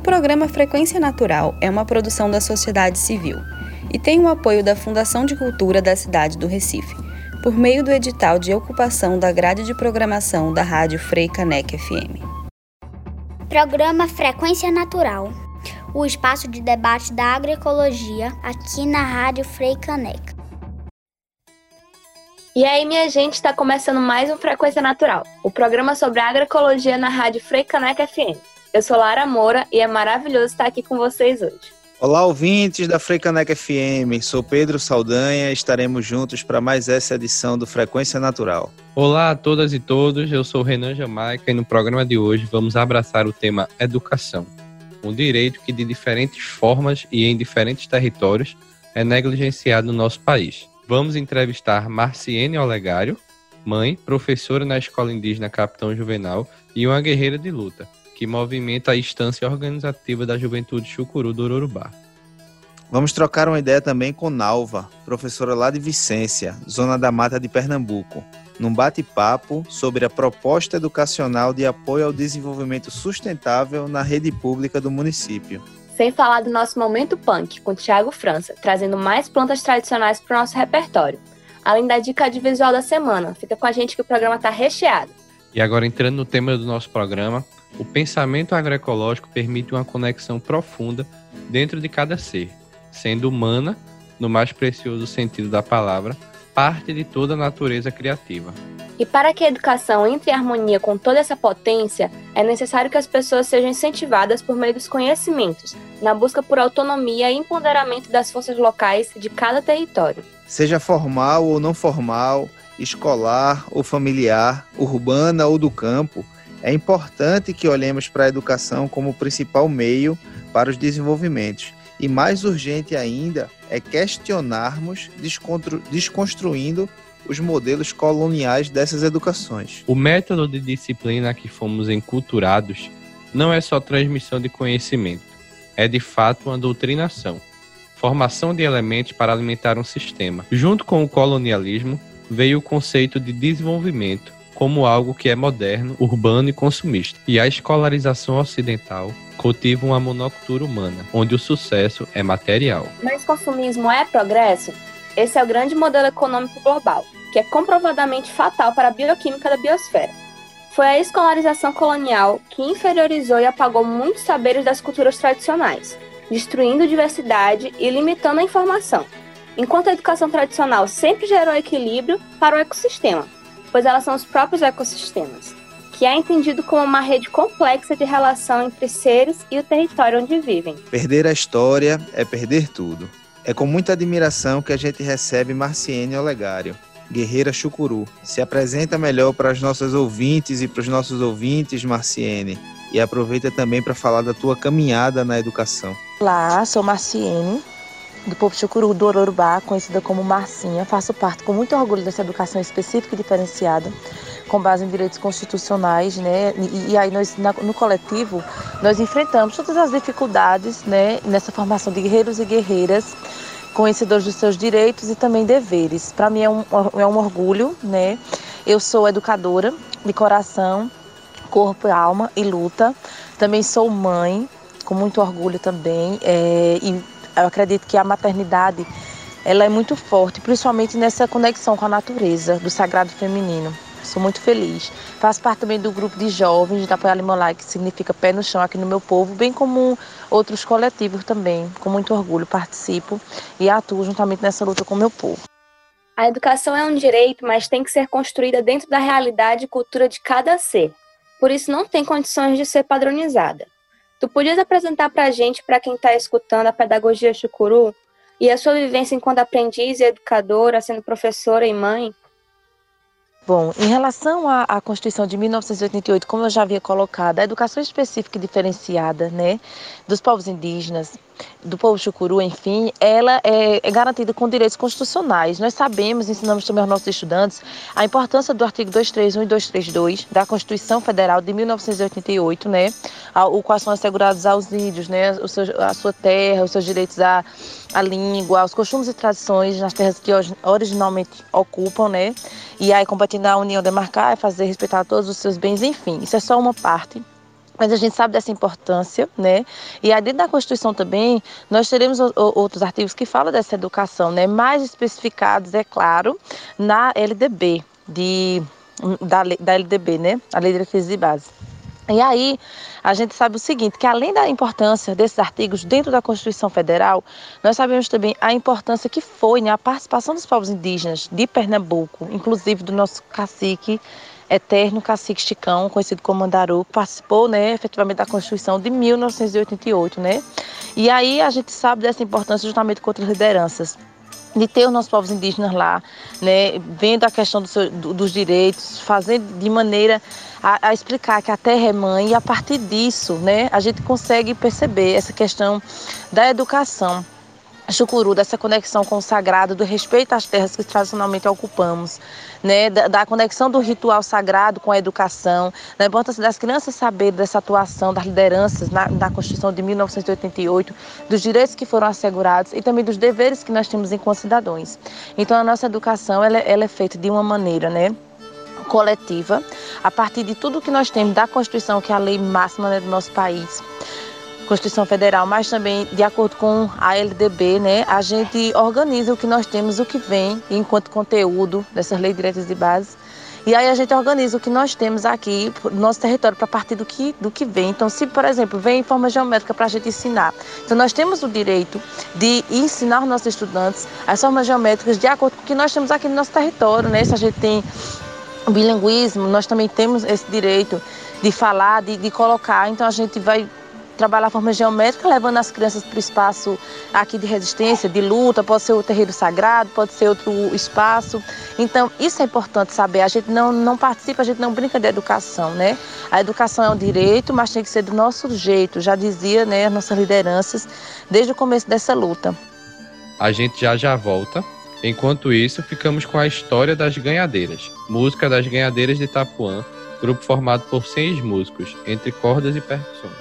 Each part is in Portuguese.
O programa Frequência Natural é uma produção da sociedade civil e tem o apoio da Fundação de Cultura da cidade do Recife, por meio do edital de ocupação da grade de programação da Rádio Frei Caneca FM. Programa Frequência Natural, o espaço de debate da agroecologia aqui na Rádio Frei Caneca. E aí, minha gente, está começando mais um Frequência Natural, o programa sobre agroecologia na Rádio Frei Caneca FM. Eu sou Lara Moura e é maravilhoso estar aqui com vocês hoje. Olá, ouvintes da Freicaneca FM. Sou Pedro Saldanha. Estaremos juntos para mais essa edição do Frequência Natural. Olá a todas e todos. Eu sou Renan Jamaica e no programa de hoje vamos abraçar o tema educação, um direito que de diferentes formas e em diferentes territórios é negligenciado no nosso país. Vamos entrevistar Marciene Olegário, mãe, professora na Escola Indígena Capitão Juvenal e uma guerreira de luta que movimenta a instância organizativa da juventude chucuru do Urubá. Vamos trocar uma ideia também com Nalva, professora lá de Vicência, zona da mata de Pernambuco, num bate-papo sobre a proposta educacional de apoio ao desenvolvimento sustentável na rede pública do município. Sem falar do nosso momento punk com Tiago França, trazendo mais plantas tradicionais para o nosso repertório. Além da dica de visual da semana, fica com a gente que o programa está recheado. E agora entrando no tema do nosso programa, o pensamento agroecológico permite uma conexão profunda dentro de cada ser, sendo humana, no mais precioso sentido da palavra, parte de toda a natureza criativa. E para que a educação entre em harmonia com toda essa potência, é necessário que as pessoas sejam incentivadas por meio dos conhecimentos, na busca por autonomia e empoderamento das forças locais de cada território. Seja formal ou não formal, escolar ou familiar, urbana ou do campo, é importante que olhemos para a educação como principal meio para os desenvolvimentos. E mais urgente ainda é questionarmos, desconstruindo os modelos coloniais dessas educações. O método de disciplina que fomos enculturados não é só transmissão de conhecimento, é de fato uma doutrinação, formação de elementos para alimentar um sistema. Junto com o colonialismo, veio o conceito de desenvolvimento, como algo que é moderno, urbano e consumista. E a escolarização ocidental cultiva uma monocultura humana, onde o sucesso é material. Mas consumismo é progresso? Esse é o grande modelo econômico global, que é comprovadamente fatal para a bioquímica da biosfera. Foi a escolarização colonial que inferiorizou e apagou muitos saberes das culturas tradicionais, destruindo diversidade e limitando a informação, enquanto a educação tradicional sempre gerou equilíbrio para o ecossistema pois elas são os próprios ecossistemas, que é entendido como uma rede complexa de relação entre seres e o território onde vivem. Perder a história é perder tudo. É com muita admiração que a gente recebe Marciene Olegário, guerreira chucuru. Se apresenta melhor para as nossas ouvintes e para os nossos ouvintes, Marciene, e aproveita também para falar da tua caminhada na educação. Olá, sou Marciene, do povo chucuru do Ororubá, conhecida como Marcinha. Faço parte com muito orgulho dessa educação específica e diferenciada, com base em direitos constitucionais, né? E, e aí nós na, no coletivo nós enfrentamos todas as dificuldades, né? Nessa formação de guerreiros e guerreiras conhecedores dos seus direitos e também deveres. Para mim é um, é um orgulho, né? Eu sou educadora de coração, corpo, alma e luta. Também sou mãe, com muito orgulho também, é, e eu acredito que a maternidade ela é muito forte, principalmente nessa conexão com a natureza, do sagrado feminino. Sou muito feliz. Faço parte também do grupo de jovens da Apoiar Limolai, que significa pé no chão aqui no meu povo, bem como outros coletivos também. Com muito orgulho participo e atuo juntamente nessa luta com o meu povo. A educação é um direito, mas tem que ser construída dentro da realidade e cultura de cada ser. Por isso não tem condições de ser padronizada. Tu podias apresentar para a gente, para quem está escutando, a pedagogia chucuru e a sua vivência enquanto aprendiz e educadora, sendo professora e mãe? Bom, em relação à, à, Constituição de 1988, como eu já havia colocado, a educação específica e diferenciada né, dos povos indígenas, do povo chucuru, enfim, ela é, é, garantida com direitos constitucionais. Nós sabemos, ensinamos também aos nossos estudantes, a importância do artigo 231 e 232 da Constituição Federal de 1988, né, o qual são assegurados aos índios, né, o seu, a sua terra, os seus direitos à, à língua, aos costumes e tradições nas terras que originalmente ocupam, né, e aí combatendo a união demarcar, é fazer respeitar todos os seus bens, enfim, isso é só uma parte mas a gente sabe dessa importância, né? E aí dentro da Constituição também, nós teremos outros artigos que falam dessa educação, né? Mais especificados, é claro, na LDB, de, da, da LDB, né? A Lei de Diretrizes e Base. E aí, a gente sabe o seguinte, que além da importância desses artigos dentro da Constituição Federal, nós sabemos também a importância que foi né, a participação dos povos indígenas de Pernambuco, inclusive do nosso cacique eterno cacique Chicão, conhecido como Mandaru, participou, né, efetivamente da Constituição de 1988, né? E aí a gente sabe dessa importância justamente contra as lideranças de ter os nossos povos indígenas lá, né, vendo a questão do seu, do, dos direitos, fazendo de maneira a, a, explicar que a terra é mãe e a partir disso, né, a gente consegue perceber essa questão da educação chucuru, dessa conexão com o sagrado, do respeito às terras que tradicionalmente ocupamos, né, da, da, conexão do ritual sagrado com a educação, da importância das crianças saberem dessa atuação das lideranças na, na Constituição de 1988, dos direitos que foram assegurados e também dos deveres que nós temos enquanto cidadãos. Então, a nossa educação ela, ela é feita de uma maneira, né, coletiva, a partir de tudo que nós temos da Constituição, que é a lei máxima né, do nosso país. Constituição Federal, mas também de acordo com a LDB, né, a gente organiza o que nós temos, o que vem enquanto conteúdo dessas leis diretas de base. E aí a gente organiza o que nós temos aqui no nosso território para partir do que, do que vem. Então, se, por exemplo, vem forma geométrica para a gente ensinar, então nós temos o direito de ensinar os nossos estudantes as formas geométricas de acordo com o que nós temos aqui no nosso território, né? Se a gente tem bilinguismo, nós também temos esse direito de falar, de, de colocar. Então a gente vai trabalhar a forma geométrica, levando as crianças para o espaço aqui de resistência, de luta, pode ser o terreiro sagrado, pode ser outro espaço. Então, isso é importante saber. A gente não, não participa, a gente não brinca de educação, né? A educação é um direito, mas tem que ser do nosso jeito, já dizia né, as nossas lideranças desde o começo dessa luta. A gente já já volta. Enquanto isso, ficamos com a história das ganhadeiras, música das ganhadeiras de Itapuã, grupo formado por seis músicos, entre cordas e percussões.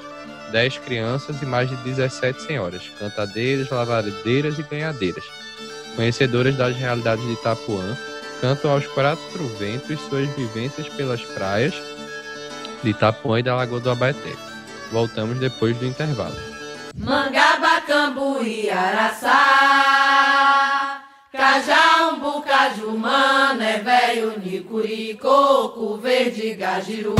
10 crianças e mais de 17 senhoras, cantadeiras, lavadeiras e ganhadeiras. Conhecedoras das realidades de Itapuã, cantam aos quatro ventos suas vivências pelas praias de Itapuã e da Lagoa do Abaeté. Voltamos depois do intervalo. Mangaba, Cambuí, Araçá Cajambu, Cajumana, é velho, Nicuri, Coco, Verde, Gajiru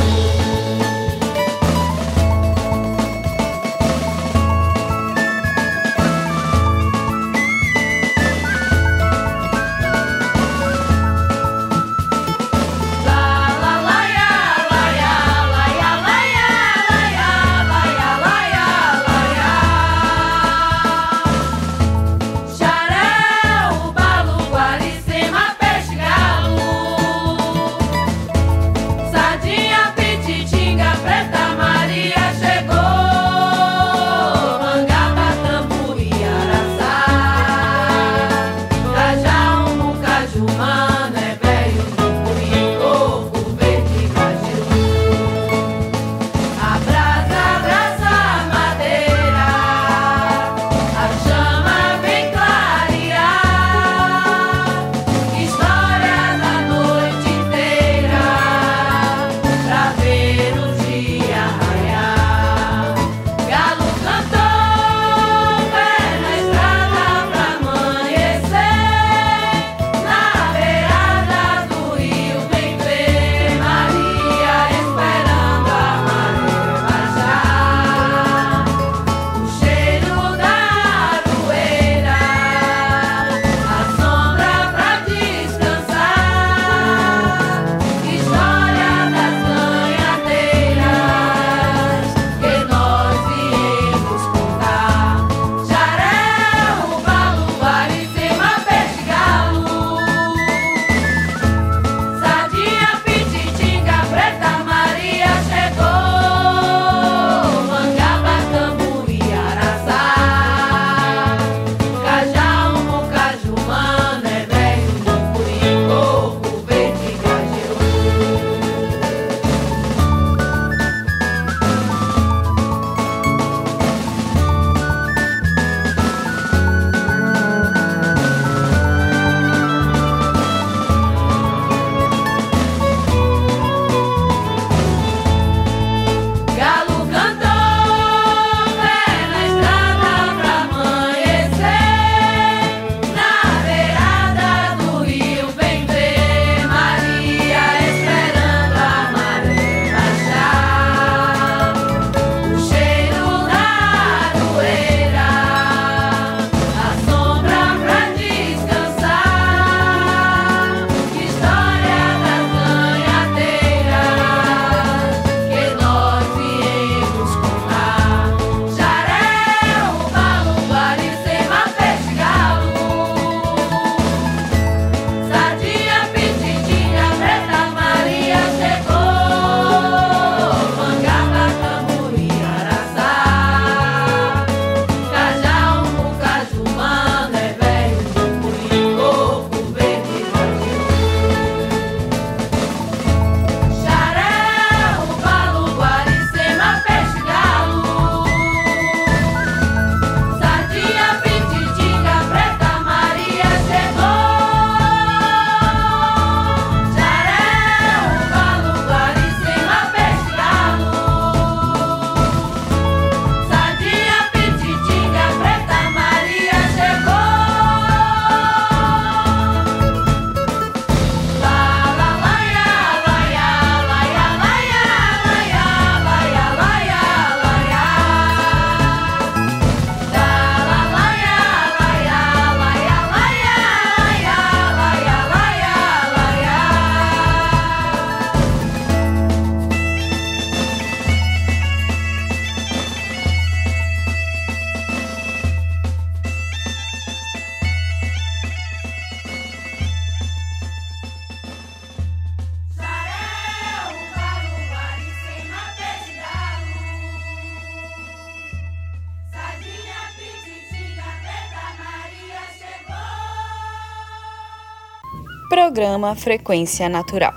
Programa Frequência Natural,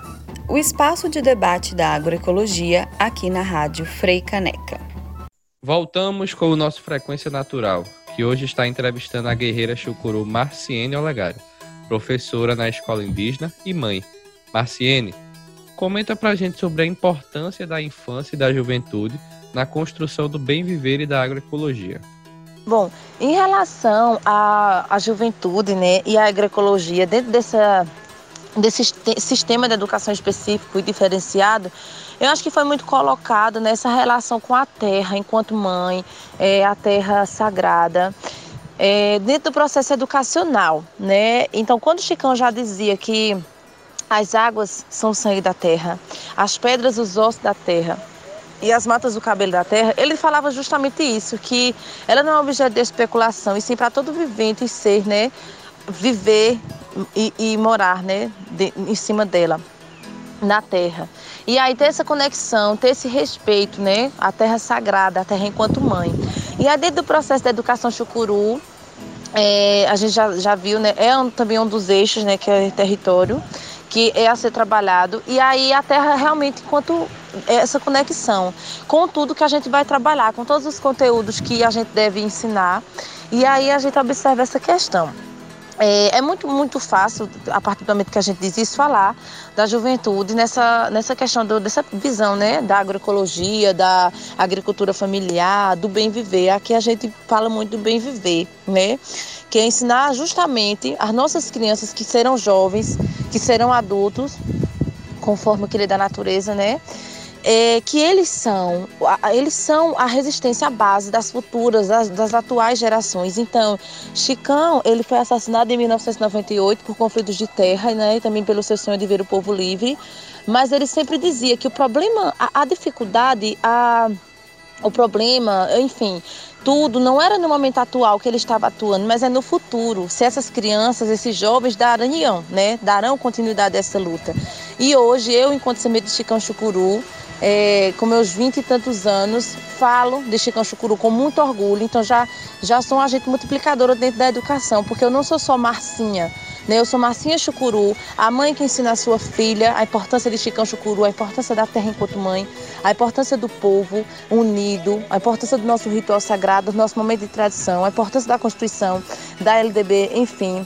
o espaço de debate da agroecologia aqui na Rádio Frei Caneca. Voltamos com o nosso Frequência Natural, que hoje está entrevistando a guerreira chucuru Marciene Olegário, professora na escola indígena e mãe. Marciene, comenta pra gente sobre a importância da infância e da juventude na construção do bem viver e da agroecologia. Bom, em relação à, à juventude né, e à agroecologia, dentro dessa, desse sistema de educação específico e diferenciado, eu acho que foi muito colocado nessa relação com a terra enquanto mãe, é, a terra sagrada, é, dentro do processo educacional. Né? Então, quando o Chicão já dizia que as águas são o sangue da terra, as pedras os ossos da terra, e as matas do cabelo da terra, ele falava justamente isso, que ela não é um objeto de especulação, e sim para todo vivente ser, né, viver e, e morar, né, de, em cima dela, na terra. E aí ter essa conexão, ter esse respeito, né, à terra sagrada, a terra enquanto mãe. E aí dentro do processo da educação chucuru, é, a gente já, já viu, né, é um, também um dos eixos, né, que é território, que é a ser trabalhado. E aí a terra realmente, enquanto essa conexão com tudo que a gente vai trabalhar, com todos os conteúdos que a gente deve ensinar. E aí a gente observa essa questão. É, é, muito, muito fácil, a partir do momento que a gente diz isso, falar da juventude nessa, nessa questão do, dessa visão né, da agroecologia, da agricultura familiar, do bem viver. Aqui a gente fala muito do bem viver, né? Que é ensinar justamente as nossas crianças que serão jovens, que serão adultos, conforme o que lhe da natureza, né? É, que eles são, eles são a resistência à base das futuras, das, das, atuais gerações. Então, Chicão, ele foi assassinado em 1998 por conflitos de terra, né, e também pelo seu sonho de ver o povo livre. Mas ele sempre dizia que o problema, a, a dificuldade, a, o problema, enfim, tudo não era no momento atual que ele estava atuando, mas é no futuro. Se essas crianças, esses jovens darão, né, darão continuidade a essa luta. E hoje eu, enquanto semente de Chicão Chucuru, é, com meus vinte e tantos anos, falo de Chicão Chucuru com muito orgulho. Então já, já sou um agente multiplicadora dentro da educação, porque eu não sou só Marcinha. Né? Eu sou Marcinha Chucuru, a mãe que ensina a sua filha a importância de Chicão Chucuru, a importância da terra enquanto mãe, a importância do povo unido, a importância do nosso ritual sagrado, do nosso momento de tradição, a importância da Constituição, da LDB, enfim.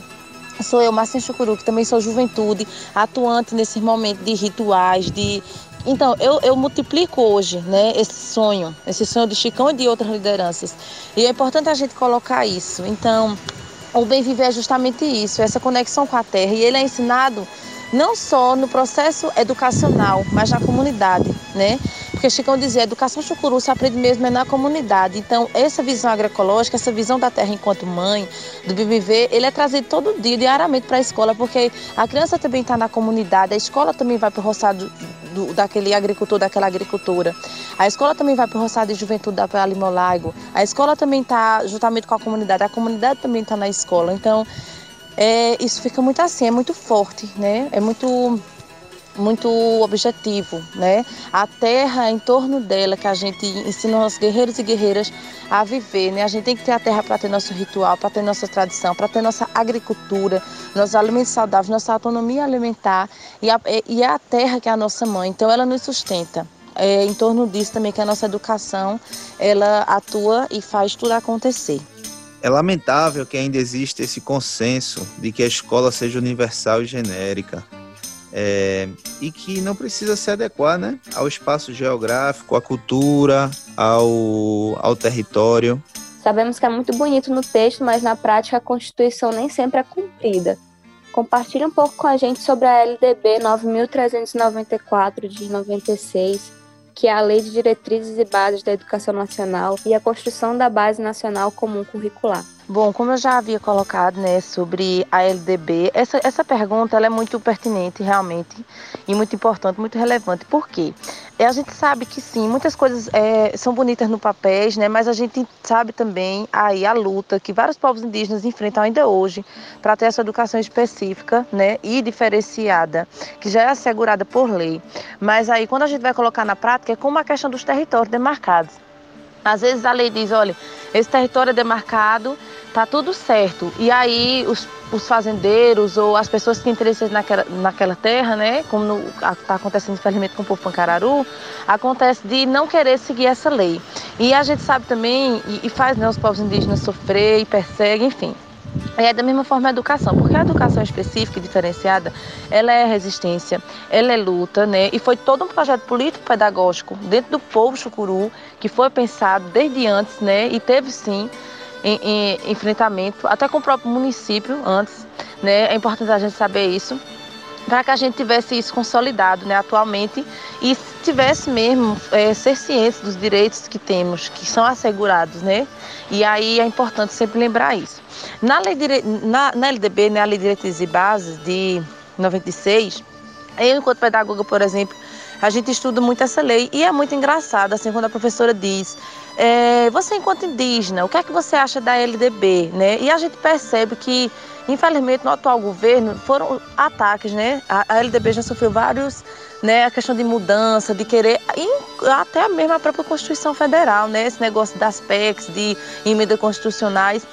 Sou eu, Marcinha Chucuru, que também sou juventude, atuante nesse momento de rituais, de então, eu, eu multiplico hoje né, esse sonho, esse sonho de Chicão e de outras lideranças. E é importante a gente colocar isso. Então, o bem viver é justamente isso, essa conexão com a terra. E ele é ensinado não só no processo educacional, mas na comunidade, né? Porque Chicão dizia, educação chucuru se aprende mesmo é na comunidade. Então, essa visão agroecológica, essa visão da terra enquanto mãe, do viver, ele é trazido todo dia, diariamente para a escola, porque a criança também está na comunidade, a escola também vai para o roçado do, daquele agricultor, daquela agricultura. A escola também vai para o roçado de juventude da Alimolaigo. A escola também está juntamente com a comunidade. A comunidade também está na escola. Então, é, isso fica muito assim, é muito forte, né? É muito muito objetivo, né? A terra em torno dela que a gente ensina os guerreiros e guerreiras a viver, né? A gente tem que ter a terra para ter nosso ritual, para ter nossa tradição, para ter nossa agricultura, nossos alimentos saudáveis, nossa autonomia alimentar e a, e é a terra que é a nossa mãe. Então ela nos sustenta. É em torno disso também que a nossa educação ela atua e faz tudo acontecer. É lamentável que ainda exista esse consenso de que a escola seja universal e genérica é, e que não precisa se adequar né, ao espaço geográfico, à cultura, ao, ao território. Sabemos que é muito bonito no texto, mas na prática a Constituição nem sempre é cumprida. Compartilhe um pouco com a gente sobre a LDB 9394 de 96, que é a Lei de Diretrizes e Bases da Educação Nacional e a construção da Base Nacional Comum Curricular. Bom, como eu já havia colocado, né, sobre a LDB, essa, essa pergunta ela é muito pertinente realmente e muito importante, muito relevante. Por quê? É, a gente sabe que sim, muitas coisas é, são bonitas no papel, né, mas a gente sabe também aí a luta que vários povos indígenas enfrentam ainda hoje para ter essa educação específica, né, e diferenciada, que já é assegurada por lei. Mas aí quando a gente vai colocar na prática é como a questão dos territórios demarcados. Às vezes a lei diz, olha, esse território é demarcado, tá tudo certo. E aí os, os fazendeiros ou as pessoas que têm interesse naquela, naquela terra, né, como está acontecendo infelizmente com o povo pancararu, acontece de não querer seguir essa lei. E a gente sabe também, e, e faz né, os povos indígenas sofrer e persegue, enfim. É da mesma forma a educação, porque a educação específica e diferenciada, ela é resistência, ela é luta, né? E foi todo um projeto político-pedagógico dentro do povo chucuru que foi pensado desde antes, né? E teve sim em, em, enfrentamento, até com o próprio município antes, né? É importante a gente saber isso para que a gente tivesse isso consolidado né, atualmente e tivesse mesmo é, ser ciente dos direitos que temos, que são assegurados, né? E aí é importante sempre lembrar isso. Na, lei, na, na LDB, né, a Lei de Diretrizes e Bases de 96, eu, enquanto pedagoga, por exemplo, a gente estuda muito essa lei e é muito engraçado, assim, quando a professora diz é, você enquanto indígena, o que é que você acha da LDB, né? E a gente percebe que, infelizmente, no atual governo foram ataques, né? A, LDB já sofreu vários, né? A questão de mudança, de querer, até mesmo a própria Constituição Federal, né? Esse negócio das PECs, de emendas constitucionais.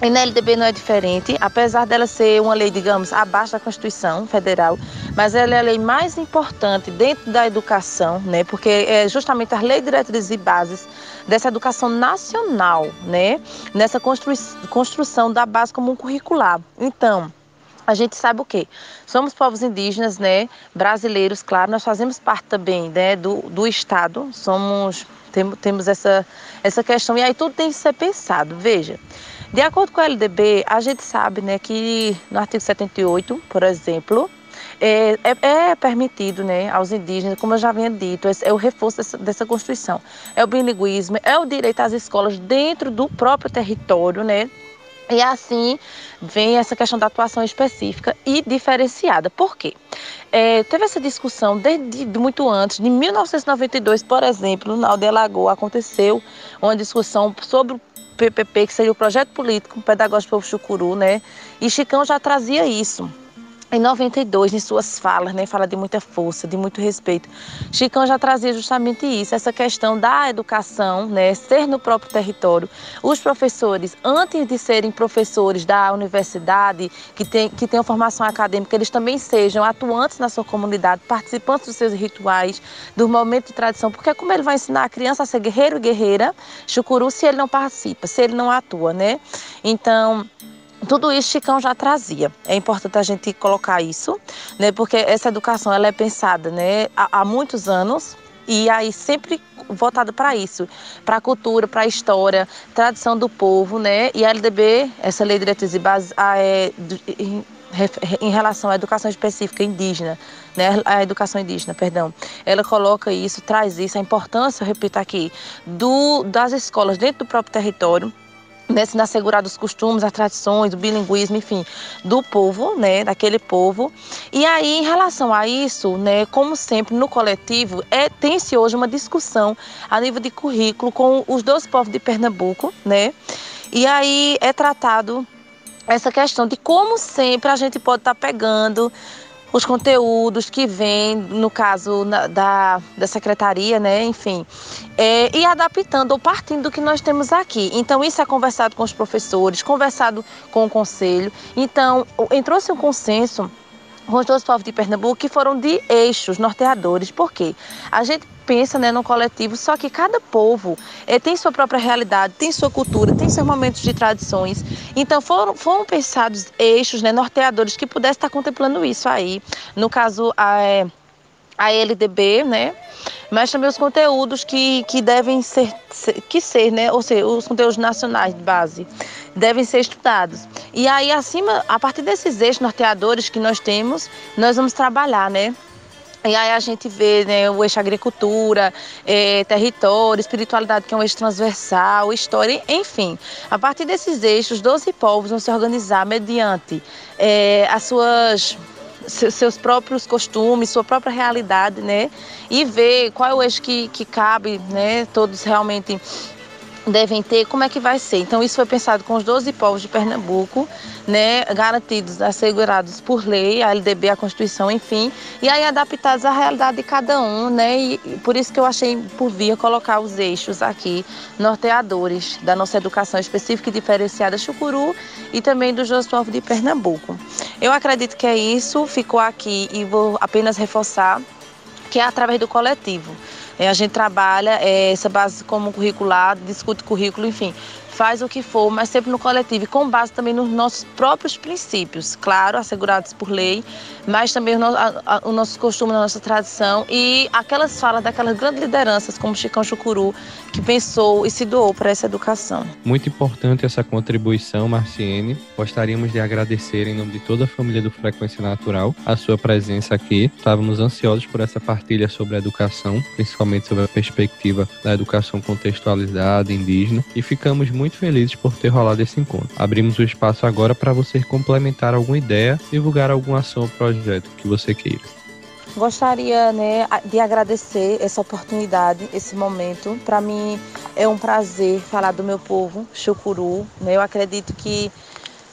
E na LDB não é diferente, apesar dela ser uma lei, digamos, abaixo da Constituição Federal, mas ela é a lei mais importante dentro da educação, né? Porque é justamente as leis diretrizes e bases dessa educação nacional, né? Nessa constru construção da base comum curricular. Então, a gente sabe o quê? Somos povos indígenas, né? Brasileiros, claro, nós fazemos parte também né, do, do Estado, somos, tem, temos essa, essa questão, e aí tudo tem que ser pensado. Veja, de acordo com a LDB, a gente sabe né, que no artigo 78, por exemplo, é, é, é, permitido né, aos indígenas, como eu já havia dito, é, o reforço dessa, dessa, Constituição. É o bilinguismo, é o direito às escolas dentro do próprio território, né? E assim vem essa questão da atuação específica e diferenciada. Por quê? É, teve essa discussão desde muito antes, de 1992, por exemplo, na Aldeia Lagoa, aconteceu uma discussão sobre o PPP, que seria o Projeto Político Pedagógico Povo Chucuru, né? E Chicão já trazia isso. Em 92, em suas falas, né, fala de muita força, de muito respeito. Chicão já trazia justamente isso, essa questão da educação, né, ser no próprio território. Os professores, antes de serem professores da universidade, que tem, que tenham formação acadêmica, eles também sejam atuantes na sua comunidade, participantes dos seus rituais, do momento de tradição, porque como ele vai ensinar a criança a ser guerreiro e guerreira, chucuru, se ele não participa, se ele não atua, né? Então, tudo isso Chicão já trazia. É importante a gente colocar isso, né? Porque essa educação ela é pensada, né, há, há muitos anos e aí sempre voltada para isso, para a cultura, para a história, tradição do povo, né? E a LDB, essa lei de diretrizes e bases, é, em relação à educação específica indígena, né, a educação indígena, perdão, ela coloca isso, traz isso, a importância, eu repito aqui, do, das escolas dentro do próprio território, né, se assegurar dos costumes, as tradições, o bilinguismo, enfim, do povo, né, daquele povo. E aí, em relação a isso, né, como sempre no coletivo, é tem-se hoje uma discussão a nível de currículo com os dois povos de Pernambuco, né? E aí é tratado essa questão de como sempre a gente pode estar tá pegando os conteúdos que vêm, no caso na, da, da secretaria, né, enfim, é, e adaptando ou partindo do que nós temos aqui. Então, isso é conversado com os professores, conversado com o conselho. Então, entrou-se um consenso com os dois povos de Pernambuco que foram de eixos norteadores. Por quê? A gente pensa né, no coletivo, só que cada povo é, tem sua própria realidade, tem sua cultura, tem seus momentos de tradições. Então foram, foram pensados eixos né, norteadores que pudessem estar contemplando isso aí. No caso, a, é, a LDB, né? Mas também os conteúdos que, que devem ser, que ser, né? Ou seja, os conteúdos nacionais de base devem ser estudados. E aí, acima, a partir desses eixos norteadores que nós temos, nós vamos trabalhar, né? E aí a gente vê né, o eixo agricultura, é, território, espiritualidade, que é um eixo transversal, história, enfim. A partir desses eixos, 12 povos vão se organizar mediante é, as suas seus próprios costumes, sua própria realidade, né? E ver qual é o eixo que, que cabe, né? Todos realmente devem ter, como é que vai ser. Então, isso foi pensado com os 12 povos de Pernambuco, né, garantidos, assegurados por lei, a LDB, a Constituição, enfim, e aí adaptados à realidade de cada um, né, e por isso que eu achei por via colocar os eixos aqui, norteadores da nossa educação específica e diferenciada Chucuru e também dos 12 povos de Pernambuco. Eu acredito que é isso, ficou aqui e vou apenas reforçar que é através do coletivo. É, a gente trabalha é, essa base como curricular, discute currículo, enfim, faz o que for, mas sempre no coletivo com base também nos nossos próprios princípios, claro, assegurados por lei, mas também o, no, a, o nosso costume, a nossa tradição e aquelas falas daquelas grandes lideranças como Chicão Chucuru, que pensou e se doou para essa educação. Muito importante essa contribuição, Marciene. Gostaríamos de agradecer em nome de toda a família do Frequência Natural a sua presença aqui. Estávamos ansiosos por essa partilha sobre a educação, principalmente sobre a perspectiva da educação contextualizada, indígena, e ficamos muito muito felizes por ter rolado esse encontro. Abrimos o espaço agora para você complementar alguma ideia, divulgar alguma ação ou projeto que você queira. Gostaria né, de agradecer essa oportunidade, esse momento. Para mim é um prazer falar do meu povo, Chucuru. Né? Eu acredito que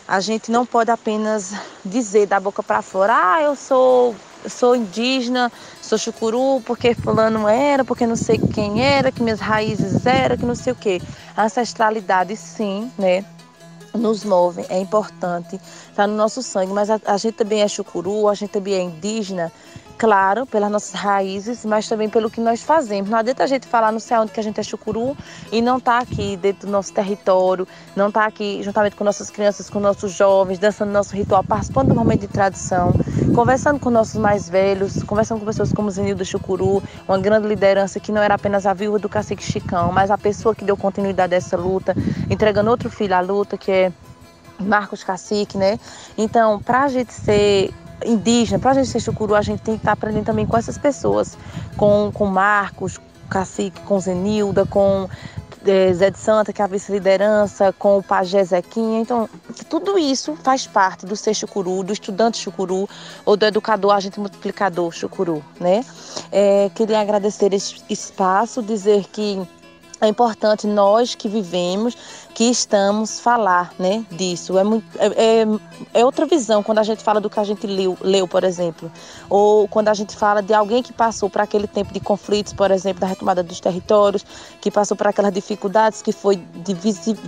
a gente não pode apenas dizer da boca para fora, ah, eu sou sou indígena, sou chucuru, porque fulano era, porque não sei quem era, que minhas raízes eram, que não sei o quê. A ancestralidade, sim, né? Nos move, é importante, está no nosso sangue, mas a, a gente também é chucuru, a gente também é indígena, claro, pelas nossas raízes, mas também pelo que nós fazemos. Não adianta a gente falar no céu onde que a gente é chucuru e não estar tá aqui dentro do nosso território, não estar tá aqui juntamente com nossas crianças, com nossos jovens, dançando nosso ritual, participando do momento de tradição, conversando com nossos mais velhos, conversando com pessoas como Zenildo Chucuru, uma grande liderança que não era apenas a viúva do cacique Chicão, mas a pessoa que deu continuidade a essa luta, entregando outro filho à luta, que é Marcos Cacique, né? Então, para a gente ser indígena, para a gente ser chucuru, a gente tem que estar tá aprendendo também com essas pessoas, com, com Marcos, Cacique, com Zenilda, com é, Zé de Santa, que é a vice-liderança, com o pajé Zequinha. Então, tudo isso faz parte do ser chucuru, do estudante chucuru ou do educador, agente multiplicador chucuru, né? É, queria agradecer esse espaço, dizer que é importante nós que vivemos, que estamos falar, né, disso. É, muito, é, é, é, outra visão quando a gente fala do que a gente leu, leu, por exemplo, ou quando a gente fala de alguém que passou por aquele tempo de conflitos, por exemplo, da retomada dos territórios, que passou por aquelas dificuldades, que foi de,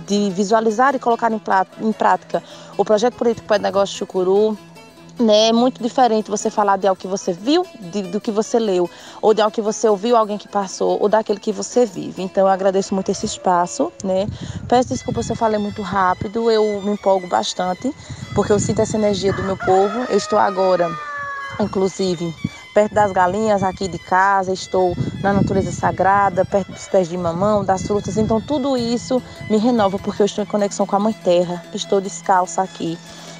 de visualizar e colocar em, prática o projeto político para o negócio Chucuru, né? É muito diferente você falar de algo que você viu, de, do que você leu, ou de algo que você ouviu alguém que passou, ou daquele que você vive. Então eu agradeço muito esse espaço, né? Peço desculpa se eu falei muito rápido, eu me empolgo bastante, porque eu sinto essa energia do meu povo. Eu estou agora, inclusive, perto das galinhas aqui de casa, estou na natureza sagrada, perto dos pés de mamão, das frutas. Então tudo isso me renova, porque eu estou em conexão com a Mãe Terra. Estou descalça aqui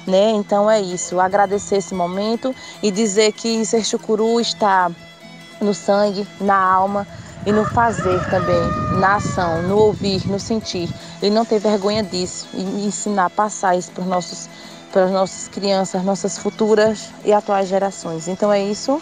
né? Então é isso, agradecer esse momento e dizer que ser chucuru está no sangue, na alma e no fazer também, na ação, no ouvir, no sentir. E não ter vergonha disso e ensinar, passar isso para os nossos para as nossas crianças, nossas futuras e atuais gerações. Então é isso.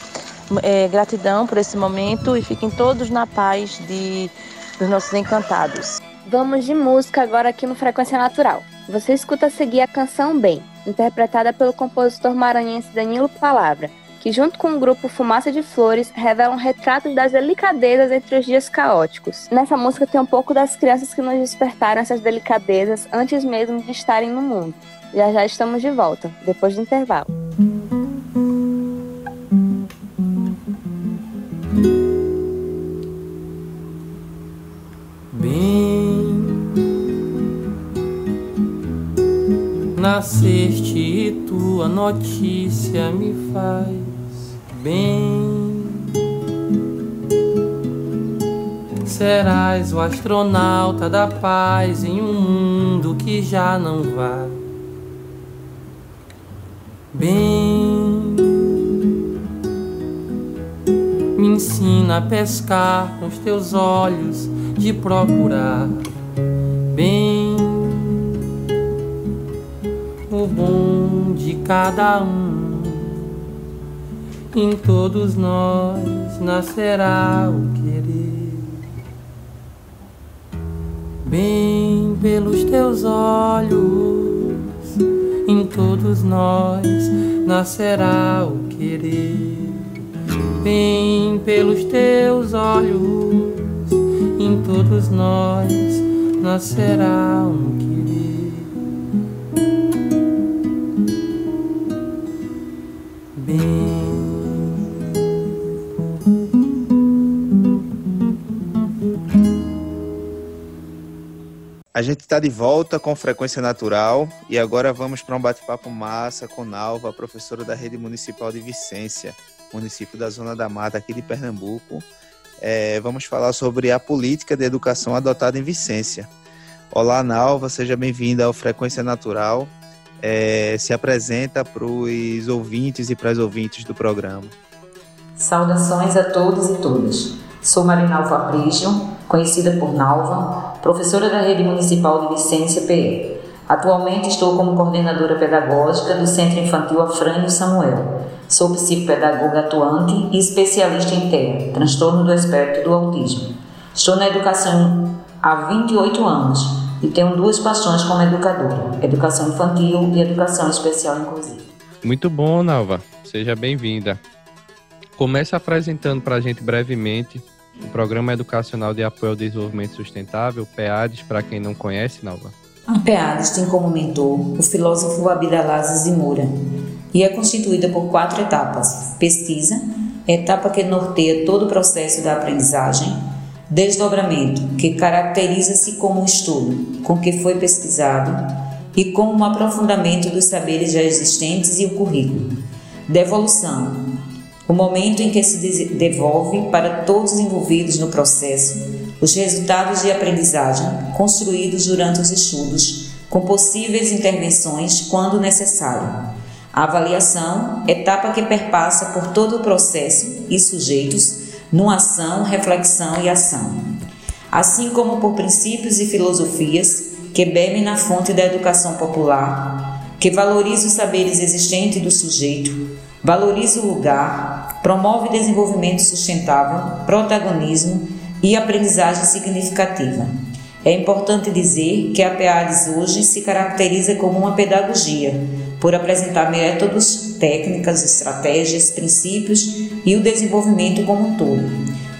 É, gratidão por esse momento e fiquem todos na paz de, dos nossos encantados. Vamos de música agora aqui no Frequência Natural. Você escuta a seguir a canção Bem, interpretada pelo compositor maranhense Danilo Palavra, que junto com o grupo Fumaça de Flores revelam retratos das delicadezas entre os dias caóticos. Nessa música tem um pouco das crianças que nos despertaram essas delicadezas antes mesmo de estarem no mundo. Já já estamos de volta, depois do intervalo. Nasceste e tua notícia me faz bem. Serás o astronauta da paz em um mundo que já não vai bem. Me ensina a pescar com os teus olhos de procurar bem bom de cada um. Em todos nós nascerá o querer. bem pelos teus olhos, em todos nós nascerá o querer. Bem pelos teus olhos, em todos nós nascerá um querer. A gente está de volta com frequência natural e agora vamos para um bate-papo massa com Nalva, professora da Rede Municipal de Vicência, município da Zona da Mata aqui de Pernambuco. É, vamos falar sobre a política de educação adotada em Vicência. Olá, Nalva, seja bem-vinda ao Frequência Natural. É, se apresenta para os ouvintes e para as ouvintes do programa. Saudações a todos e todas. Sou Marinalva Aprígio, conhecida por Nalva, professora da Rede Municipal de Vicência PE. Atualmente estou como coordenadora pedagógica do Centro Infantil Afrânio Samuel. Sou psicopedagoga atuante e especialista em TEA, transtorno do espectro do autismo. Estou na educação há 28 anos e tenho duas paixões como educadora: educação infantil e educação especial inclusiva. Muito bom, Nalva. Seja bem-vinda. Comece apresentando para a gente brevemente o Programa Educacional de Apoio ao Desenvolvimento Sustentável, PEADES, para quem não conhece, Nalva. A PEADES tem como mentor o filósofo Abdalazes de Moura e é constituída por quatro etapas: pesquisa, etapa que norteia todo o processo da aprendizagem, desdobramento, que caracteriza-se como um estudo com que foi pesquisado e como um aprofundamento dos saberes já existentes e o currículo, devolução, o momento em que se devolve para todos os envolvidos no processo os resultados de aprendizagem construídos durante os estudos, com possíveis intervenções quando necessário. A avaliação, etapa que perpassa por todo o processo e sujeitos numa ação, reflexão e ação. Assim como por princípios e filosofias que bebem na fonte da educação popular, que valoriza os saberes existentes do sujeito, valoriza o lugar, promove desenvolvimento sustentável, protagonismo e aprendizagem significativa. É importante dizer que a PEADES hoje se caracteriza como uma pedagogia, por apresentar métodos, técnicas, estratégias, princípios e o desenvolvimento como um todo,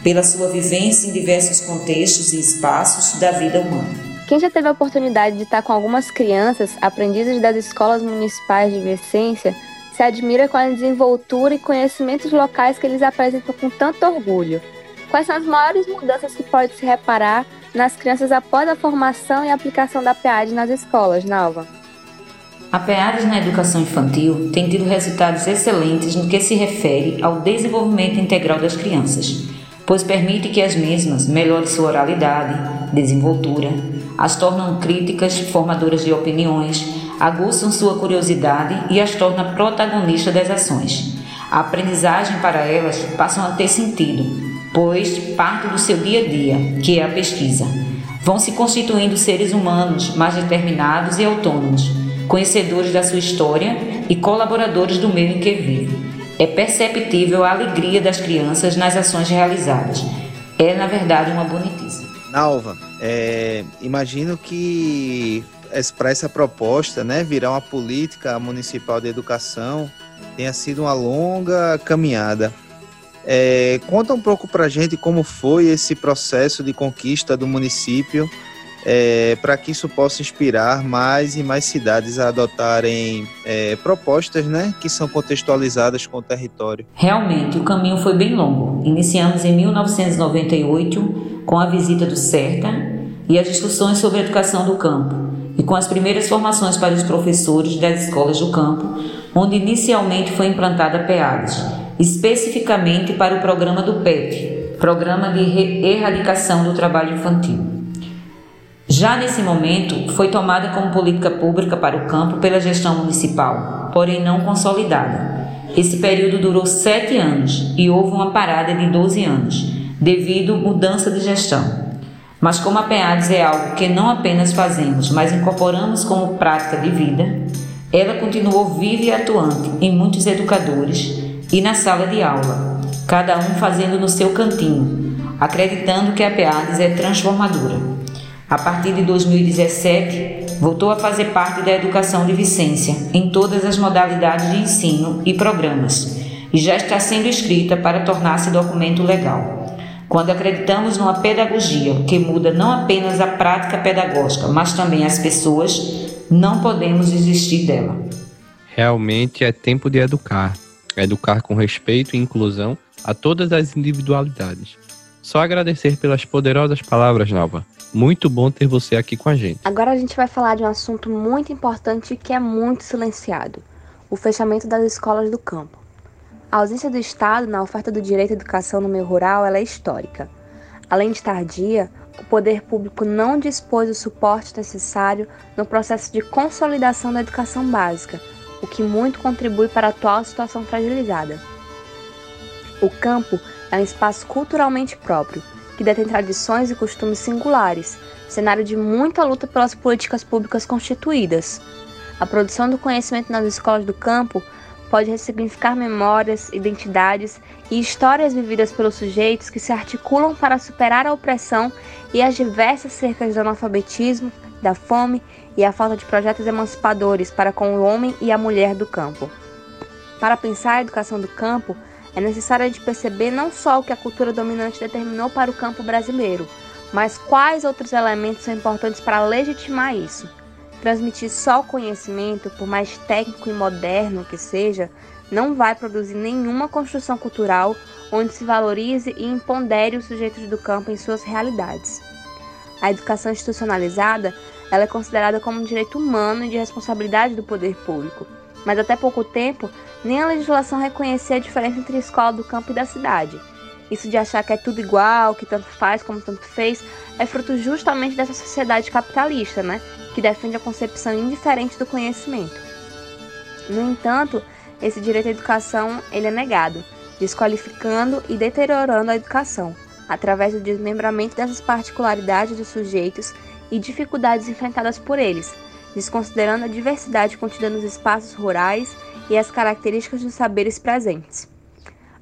pela sua vivência em diversos contextos e espaços da vida humana. Quem já teve a oportunidade de estar com algumas crianças, aprendizes das escolas municipais de Vicência, se admira com a desenvoltura e conhecimentos locais que eles apresentam com tanto orgulho. Quais são as maiores mudanças que pode se reparar nas crianças após a formação e aplicação da PEAD nas escolas, Nalva? A na educação infantil tem tido resultados excelentes no que se refere ao desenvolvimento integral das crianças, pois permite que as mesmas melhorem sua oralidade, desenvoltura, as tornam críticas, formadoras de opiniões, aguçam sua curiosidade e as torna protagonistas das ações. A aprendizagem para elas passa a ter sentido, pois parte do seu dia a dia, que é a pesquisa. Vão se constituindo seres humanos mais determinados e autônomos, conhecedores da sua história e colaboradores do meio em que vivem. É perceptível a alegria das crianças nas ações realizadas. É, na verdade, uma bonitice. Nalva, é, imagino que para essa proposta, né, virar uma política municipal de educação, tenha sido uma longa caminhada. É, conta um pouco para a gente como foi esse processo de conquista do município, é, para que isso possa inspirar mais e mais cidades a adotarem é, propostas né, que são contextualizadas com o território. Realmente, o caminho foi bem longo. Iniciamos em 1998 com a visita do CERTA e as discussões sobre a educação do campo e com as primeiras formações para os professores das escolas do campo, onde inicialmente foi implantada a PEADES, especificamente para o programa do PET, Programa de Erradicação do Trabalho Infantil. Já nesse momento, foi tomada como política pública para o campo pela gestão municipal, porém não consolidada. Esse período durou sete anos e houve uma parada de 12 anos, devido mudança de gestão. Mas como a PEADES é algo que não apenas fazemos, mas incorporamos como prática de vida, ela continuou viva e atuante em muitos educadores e na sala de aula, cada um fazendo no seu cantinho, acreditando que a PEADES é transformadora. A partir de 2017, voltou a fazer parte da educação de Vicência em todas as modalidades de ensino e programas e já está sendo escrita para tornar-se documento legal. Quando acreditamos numa pedagogia que muda não apenas a prática pedagógica, mas também as pessoas, não podemos desistir dela. Realmente é tempo de educar. Educar com respeito e inclusão a todas as individualidades. Só agradecer pelas poderosas palavras, Nalva. Muito bom ter você aqui com a gente. Agora a gente vai falar de um assunto muito importante que é muito silenciado: o fechamento das escolas do campo. A ausência do Estado na oferta do direito à educação no meio rural é histórica. Além de tardia, o poder público não dispôs do suporte necessário no processo de consolidação da educação básica, o que muito contribui para a atual situação fragilizada. O campo é um espaço culturalmente próprio, que detém tradições e costumes singulares, cenário de muita luta pelas políticas públicas constituídas. A produção do conhecimento nas escolas do campo pode ressignificar memórias, identidades e histórias vividas pelos sujeitos que se articulam para superar a opressão e as diversas cercas do analfabetismo, da fome e a falta de projetos emancipadores para com o homem e a mulher do campo. Para pensar a educação do campo, é necessário a gente perceber não só o que a cultura dominante determinou para o campo brasileiro, mas quais outros elementos são importantes para legitimar isso. Transmitir só o conhecimento, por mais técnico e moderno que seja, não vai produzir nenhuma construção cultural onde se valorize e impondere os sujeitos do campo em suas realidades. A educação institucionalizada ela é considerada como um direito humano e de responsabilidade do poder público, mas até pouco tempo nem a legislação reconhecia a diferença entre a escola do campo e da cidade. Isso de achar que é tudo igual, que tanto faz como tanto fez, é fruto justamente dessa sociedade capitalista, né? que defende a concepção indiferente do conhecimento. No entanto, esse direito à educação ele é negado, desqualificando e deteriorando a educação, através do desmembramento dessas particularidades dos sujeitos e dificuldades enfrentadas por eles, desconsiderando a diversidade contida nos espaços rurais e as características dos saberes presentes.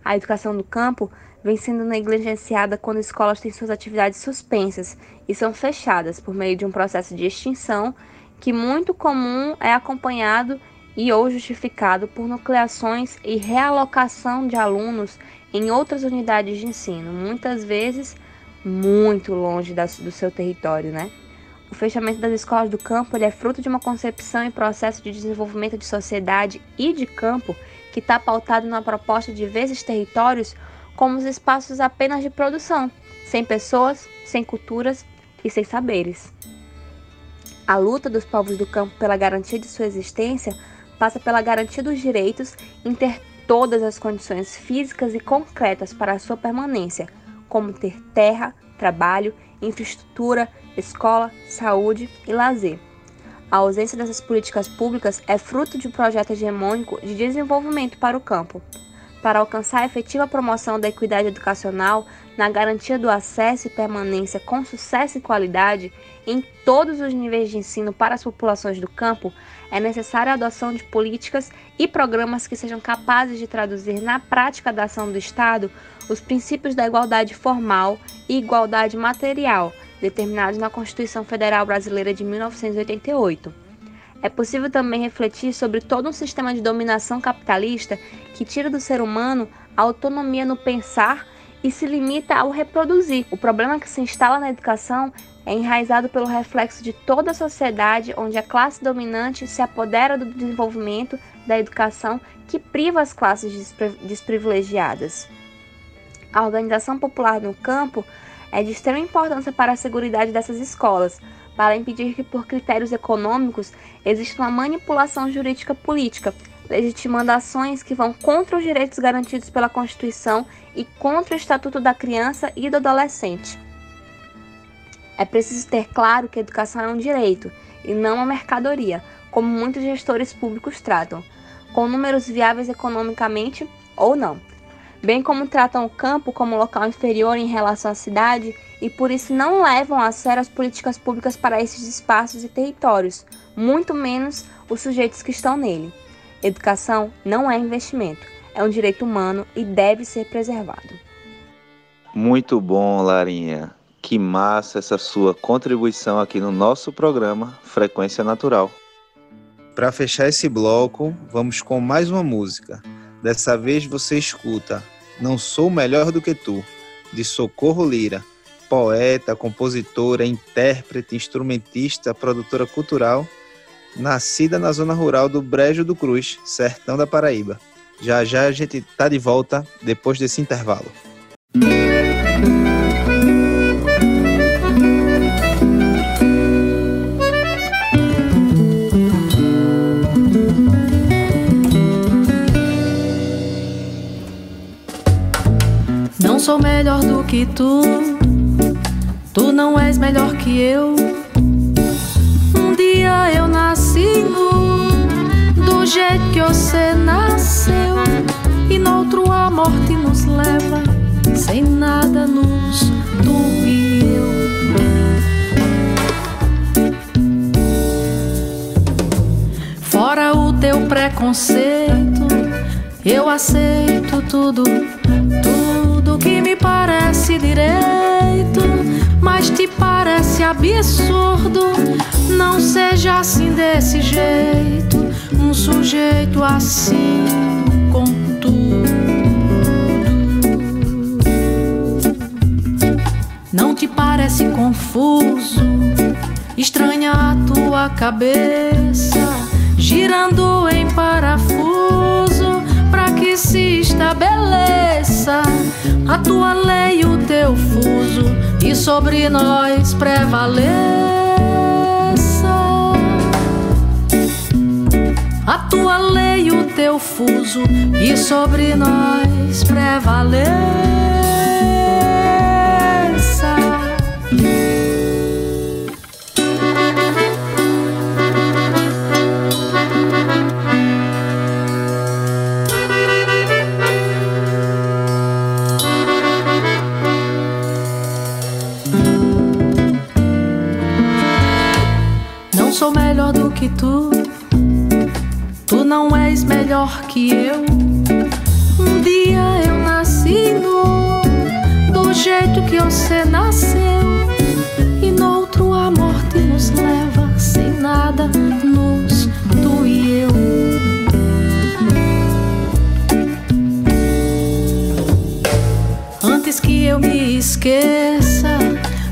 A educação do campo vem sendo negligenciada quando escolas têm suas atividades suspensas e são fechadas por meio de um processo de extinção que muito comum é acompanhado e ou justificado por nucleações e realocação de alunos em outras unidades de ensino, muitas vezes muito longe do seu território, né? O fechamento das escolas do campo é fruto de uma concepção e processo de desenvolvimento de sociedade e de campo que está pautado na proposta de ver esses territórios como os espaços apenas de produção, sem pessoas, sem culturas e sem saberes. A luta dos povos do campo pela garantia de sua existência passa pela garantia dos direitos em ter todas as condições físicas e concretas para a sua permanência, como ter terra, trabalho, infraestrutura, escola, saúde e lazer. A ausência dessas políticas públicas é fruto de um projeto hegemônico de desenvolvimento para o campo, para alcançar a efetiva promoção da equidade educacional na garantia do acesso e permanência com sucesso e qualidade em todos os níveis de ensino para as populações do campo, é necessária a adoção de políticas e programas que sejam capazes de traduzir na prática da ação do Estado os princípios da igualdade formal e igualdade material, determinados na Constituição Federal Brasileira de 1988 é possível também refletir sobre todo um sistema de dominação capitalista que tira do ser humano a autonomia no pensar e se limita ao reproduzir. O problema que se instala na educação é enraizado pelo reflexo de toda a sociedade onde a classe dominante se apodera do desenvolvimento da educação que priva as classes desprivilegiadas. A organização popular no campo é de extrema importância para a segurança dessas escolas, para impedir que, por critérios econômicos, exista uma manipulação jurídica política, legitimando ações que vão contra os direitos garantidos pela Constituição e contra o Estatuto da Criança e do Adolescente. É preciso ter claro que a educação é um direito e não uma mercadoria, como muitos gestores públicos tratam, com números viáveis economicamente ou não bem como tratam o campo como local inferior em relação à cidade e por isso não levam a sério as políticas públicas para esses espaços e territórios, muito menos os sujeitos que estão nele. Educação não é investimento, é um direito humano e deve ser preservado. Muito bom, Larinha. Que massa essa sua contribuição aqui no nosso programa Frequência Natural. Para fechar esse bloco, vamos com mais uma música. Dessa vez você escuta Não Sou Melhor do que Tu, de Socorro Lira, poeta, compositora, intérprete, instrumentista, produtora cultural, nascida na zona rural do Brejo do Cruz, sertão da Paraíba. Já já a gente tá de volta depois desse intervalo. Sou melhor do que tu, tu não és melhor que eu. Um dia eu nasci nu, do jeito que você nasceu, e no outro a morte nos leva, sem nada nos tu e eu. Fora o teu preconceito, eu aceito tudo, tudo parece absurdo. Não seja assim desse jeito, um sujeito assim com tudo. Não te parece confuso? Estranha a tua cabeça girando em parafuso para se estabeleça a tua lei o teu fuso e sobre nós prevaleça. A tua lei o teu fuso e sobre nós prevaleça que tu, tu não és melhor que eu. Um dia eu nasci nu, do jeito que você nasceu, e no outro a morte nos leva sem nada nos tu e eu. Antes que eu me esqueça,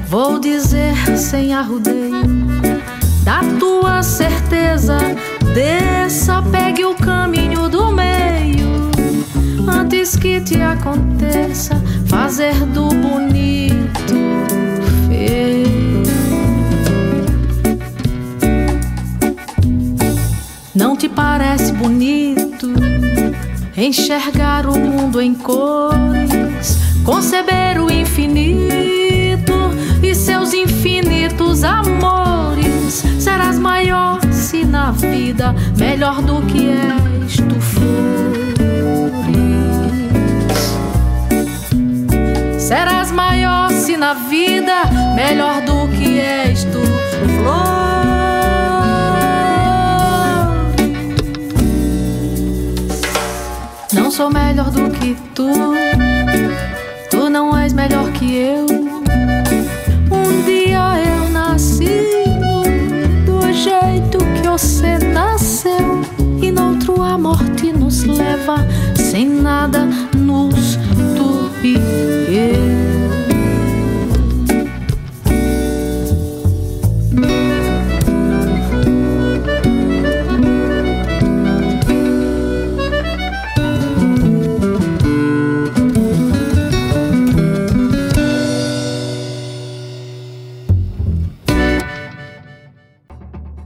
vou dizer sem arrudeio da tua certeza. Desça, pegue o caminho do meio. Antes que te aconteça, fazer do bonito feio. Não te parece bonito enxergar o mundo em cores, conceber o infinito e seus infinitos amores? Serás maior se na vida melhor do que és tu fores. Serás maior se na vida melhor do que és tu flores. Não sou melhor do que tu, tu não és melhor que eu. Leva sem nada nos tu e eu.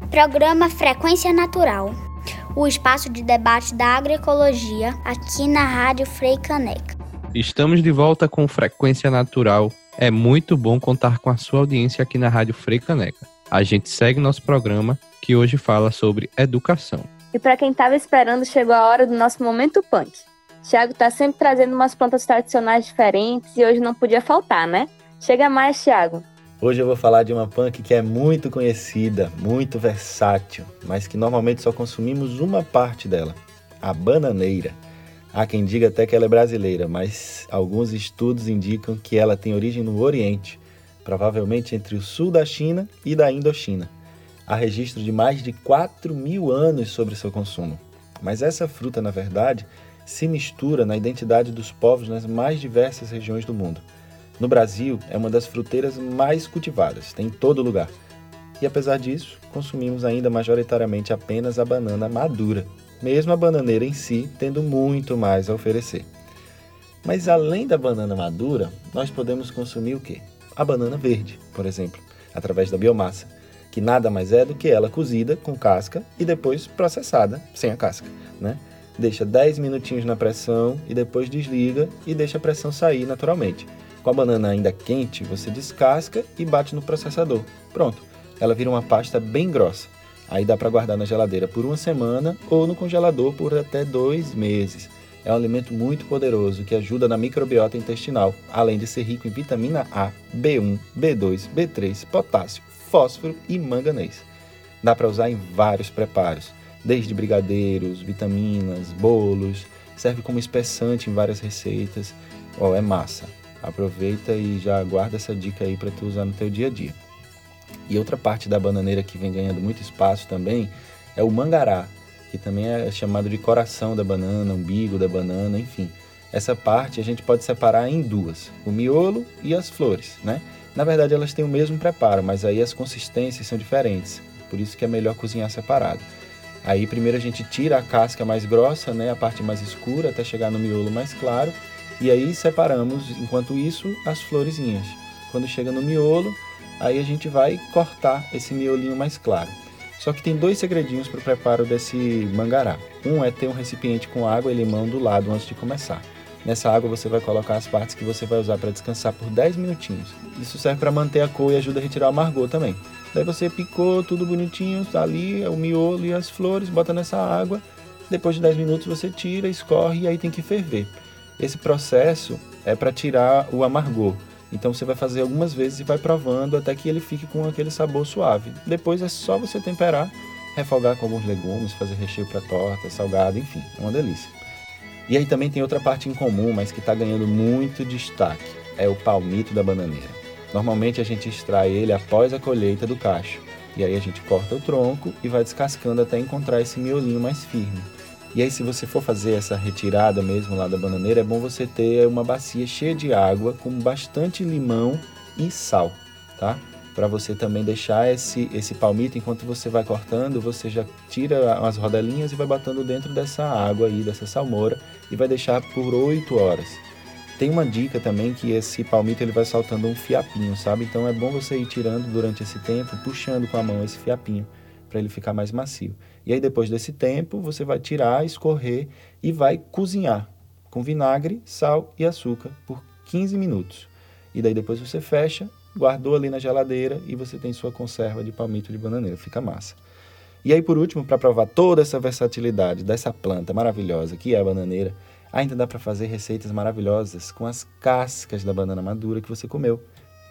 Programa Frequência Natural, o espaço de debate da agroecologia aqui na Rádio Frei Caneca. Estamos de volta com Frequência Natural. É muito bom contar com a sua audiência aqui na Rádio Frei Caneca. A gente segue nosso programa que hoje fala sobre educação. E para quem estava esperando, chegou a hora do nosso momento punk. Thiago tá sempre trazendo umas plantas tradicionais diferentes e hoje não podia faltar, né? Chega mais, Thiago. Hoje eu vou falar de uma punk que é muito conhecida, muito versátil, mas que normalmente só consumimos uma parte dela, a bananeira. Há quem diga até que ela é brasileira, mas alguns estudos indicam que ela tem origem no Oriente, provavelmente entre o sul da China e da Indochina. Há registro de mais de 4 mil anos sobre seu consumo. Mas essa fruta, na verdade, se mistura na identidade dos povos nas mais diversas regiões do mundo. No Brasil, é uma das fruteiras mais cultivadas, tem em todo lugar. E apesar disso, consumimos ainda majoritariamente apenas a banana madura, mesmo a bananeira em si tendo muito mais a oferecer. Mas além da banana madura, nós podemos consumir o quê? A banana verde, por exemplo, através da biomassa, que nada mais é do que ela cozida com casca e depois processada sem a casca, né? Deixa 10 minutinhos na pressão e depois desliga e deixa a pressão sair naturalmente. Com a banana ainda quente, você descasca e bate no processador. Pronto, ela vira uma pasta bem grossa. Aí dá para guardar na geladeira por uma semana ou no congelador por até dois meses. É um alimento muito poderoso que ajuda na microbiota intestinal, além de ser rico em vitamina A, B1, B2, B3, potássio, fósforo e manganês. Dá para usar em vários preparos, desde brigadeiros, vitaminas, bolos, serve como espessante em várias receitas. Oh, é massa. Aproveita e já guarda essa dica aí para tu usar no teu dia a dia. E outra parte da bananeira que vem ganhando muito espaço também é o mangará, que também é chamado de coração da banana, umbigo da banana, enfim. Essa parte a gente pode separar em duas, o miolo e as flores, né? Na verdade, elas têm o mesmo preparo, mas aí as consistências são diferentes. Por isso que é melhor cozinhar separado. Aí primeiro a gente tira a casca mais grossa, né, a parte mais escura, até chegar no miolo mais claro, e aí separamos, enquanto isso, as florezinhas. Quando chega no miolo, aí a gente vai cortar esse miolinho mais claro. Só que tem dois segredinhos para o preparo desse mangará. Um é ter um recipiente com água e limão do lado antes de começar. Nessa água você vai colocar as partes que você vai usar para descansar por 10 minutinhos. Isso serve para manter a cor e ajuda a retirar o amargor também. Daí você picou tudo bonitinho, tá ali o miolo e as flores, bota nessa água. Depois de 10 minutos você tira, escorre e aí tem que ferver. Esse processo é para tirar o amargor. Então você vai fazer algumas vezes e vai provando até que ele fique com aquele sabor suave. Depois é só você temperar, refogar com alguns legumes, fazer recheio para torta, salgado, enfim, é uma delícia. E aí também tem outra parte em comum, mas que está ganhando muito destaque, é o palmito da bananeira. Normalmente a gente extrai ele após a colheita do cacho, e aí a gente corta o tronco e vai descascando até encontrar esse miolinho mais firme. E aí, se você for fazer essa retirada mesmo lá da bananeira, é bom você ter uma bacia cheia de água com bastante limão e sal, tá? Para você também deixar esse, esse palmito, enquanto você vai cortando, você já tira as rodelinhas e vai batendo dentro dessa água aí, dessa salmoura, e vai deixar por 8 horas. Tem uma dica também que esse palmito ele vai saltando um fiapinho, sabe? Então é bom você ir tirando durante esse tempo, puxando com a mão esse fiapinho para ele ficar mais macio. E aí depois desse tempo, você vai tirar, escorrer e vai cozinhar com vinagre, sal e açúcar por 15 minutos. E daí depois você fecha, guardou ali na geladeira e você tem sua conserva de palmito de bananeira, fica massa. E aí por último, para provar toda essa versatilidade dessa planta maravilhosa que é a bananeira, ainda dá para fazer receitas maravilhosas com as cascas da banana madura que você comeu,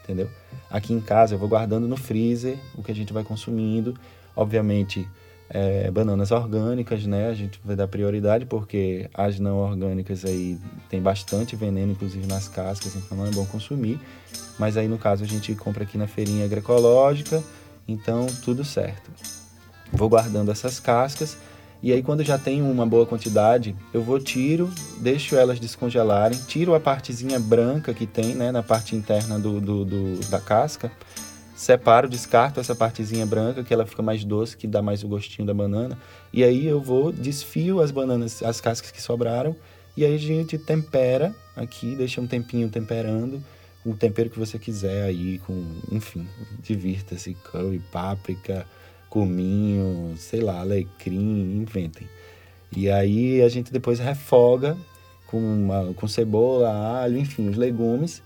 entendeu? Aqui em casa eu vou guardando no freezer o que a gente vai consumindo Obviamente, é, bananas orgânicas, né? A gente vai dar prioridade porque as não orgânicas aí tem bastante veneno, inclusive nas cascas, então não é bom consumir. Mas aí no caso a gente compra aqui na feirinha agroecológica, então tudo certo. Vou guardando essas cascas e aí quando já tenho uma boa quantidade, eu vou tiro, deixo elas descongelarem, tiro a partezinha branca que tem, né, na parte interna do, do, do da casca separo, descarto essa partezinha branca, que ela fica mais doce, que dá mais o gostinho da banana. E aí eu vou, desfio as bananas, as cascas que sobraram, e aí a gente tempera aqui, deixa um tempinho temperando, o tempero que você quiser aí, com, enfim, divirta-se, curry, páprica, cominho, sei lá, alecrim, inventem. E aí a gente depois refoga com, uma, com cebola, alho, enfim, os legumes.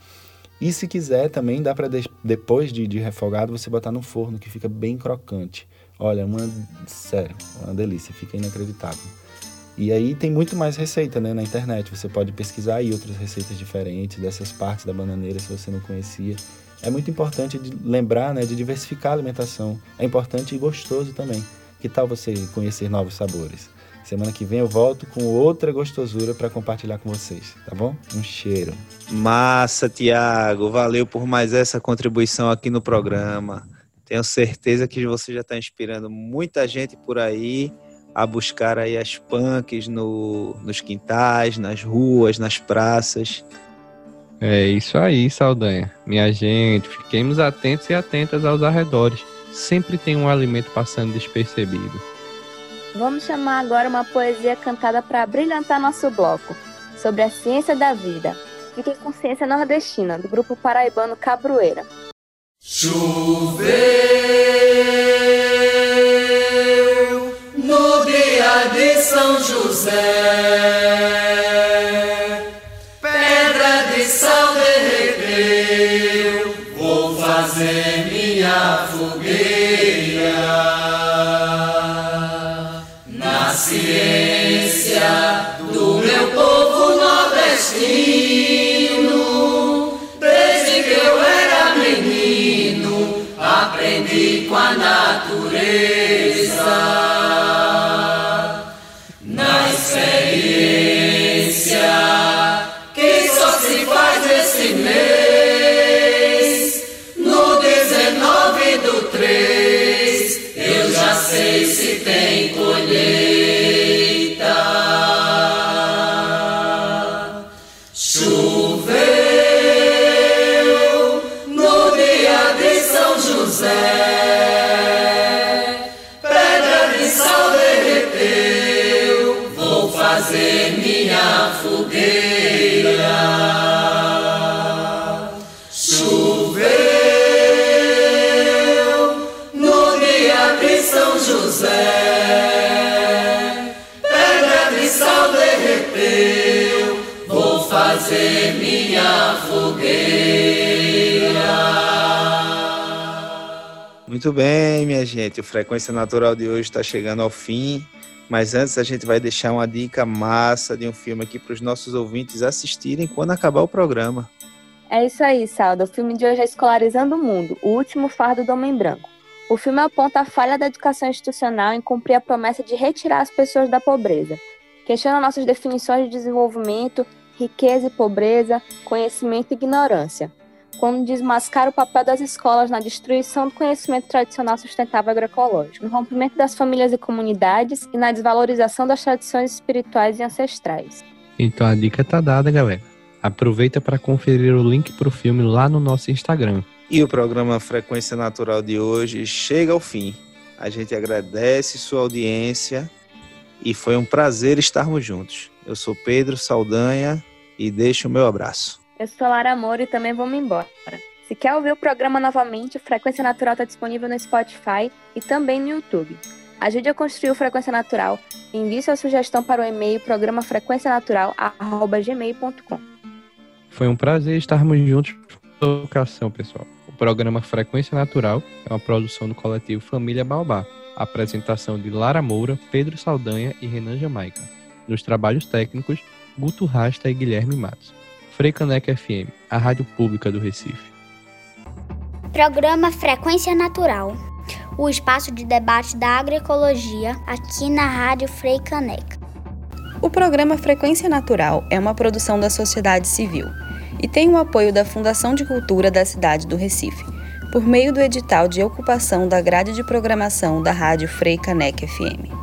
E se quiser também dá para de, depois de, de refogado você botar no forno que fica bem crocante. Olha, uma sério, uma delícia, fica inacreditável. E aí tem muito mais receita né, na internet. Você pode pesquisar aí outras receitas diferentes dessas partes da bananeira se você não conhecia. É muito importante de lembrar né, de diversificar a alimentação. É importante e gostoso também. Que tal você conhecer novos sabores? Semana que vem eu volto com outra gostosura para compartilhar com vocês, tá bom? Um cheiro. Massa, Tiago. Valeu por mais essa contribuição aqui no programa. Tenho certeza que você já está inspirando muita gente por aí a buscar aí as punks no, nos quintais, nas ruas, nas praças. É isso aí, Saldanha. Minha gente, fiquemos atentos e atentas aos arredores. Sempre tem um alimento passando despercebido. Vamos chamar agora uma poesia cantada para brilhantar nosso bloco, sobre a ciência da vida. Fique com ciência nordestina, do grupo paraibano Cabroeira. Choveu no dia de São José, pedra de sal Muito bem, minha gente. O Frequência Natural de hoje está chegando ao fim. Mas antes a gente vai deixar uma dica massa de um filme aqui para os nossos ouvintes assistirem quando acabar o programa. É isso aí, Salda. O filme de hoje é Escolarizando o Mundo, o último fardo do homem branco. O filme aponta a falha da educação institucional em cumprir a promessa de retirar as pessoas da pobreza. Questiona nossas definições de desenvolvimento, riqueza e pobreza, conhecimento e ignorância. Quando desmascara o papel das escolas na destruição do conhecimento tradicional sustentável agroecológico, no rompimento das famílias e comunidades e na desvalorização das tradições espirituais e ancestrais. Então a dica tá dada, galera. Aproveita para conferir o link pro filme lá no nosso Instagram. E o programa Frequência Natural de hoje chega ao fim. A gente agradece sua audiência e foi um prazer estarmos juntos. Eu sou Pedro Saldanha e deixo o meu abraço. Eu sou Lara Amor e também vou me embora. Se quer ouvir o programa novamente, o Frequência Natural está disponível no Spotify e também no YouTube. Ajude a construir o Frequência Natural envie sua sugestão para o e-mail programafrequencianatural.gmail.com Foi um prazer estarmos juntos na educação, pessoal. O programa Frequência Natural é uma produção do coletivo Família Baobá. Apresentação de Lara Moura, Pedro Saldanha e Renan Jamaica. Nos trabalhos técnicos, Guto Rasta e Guilherme Matos. Freicaneca FM, a rádio pública do Recife. Programa Frequência Natural. O espaço de debate da agroecologia aqui na Rádio Frei Caneca. O programa Frequência Natural é uma produção da sociedade civil e tem o apoio da Fundação de Cultura da cidade do Recife, por meio do edital de ocupação da grade de programação da Rádio Frei Caneca FM.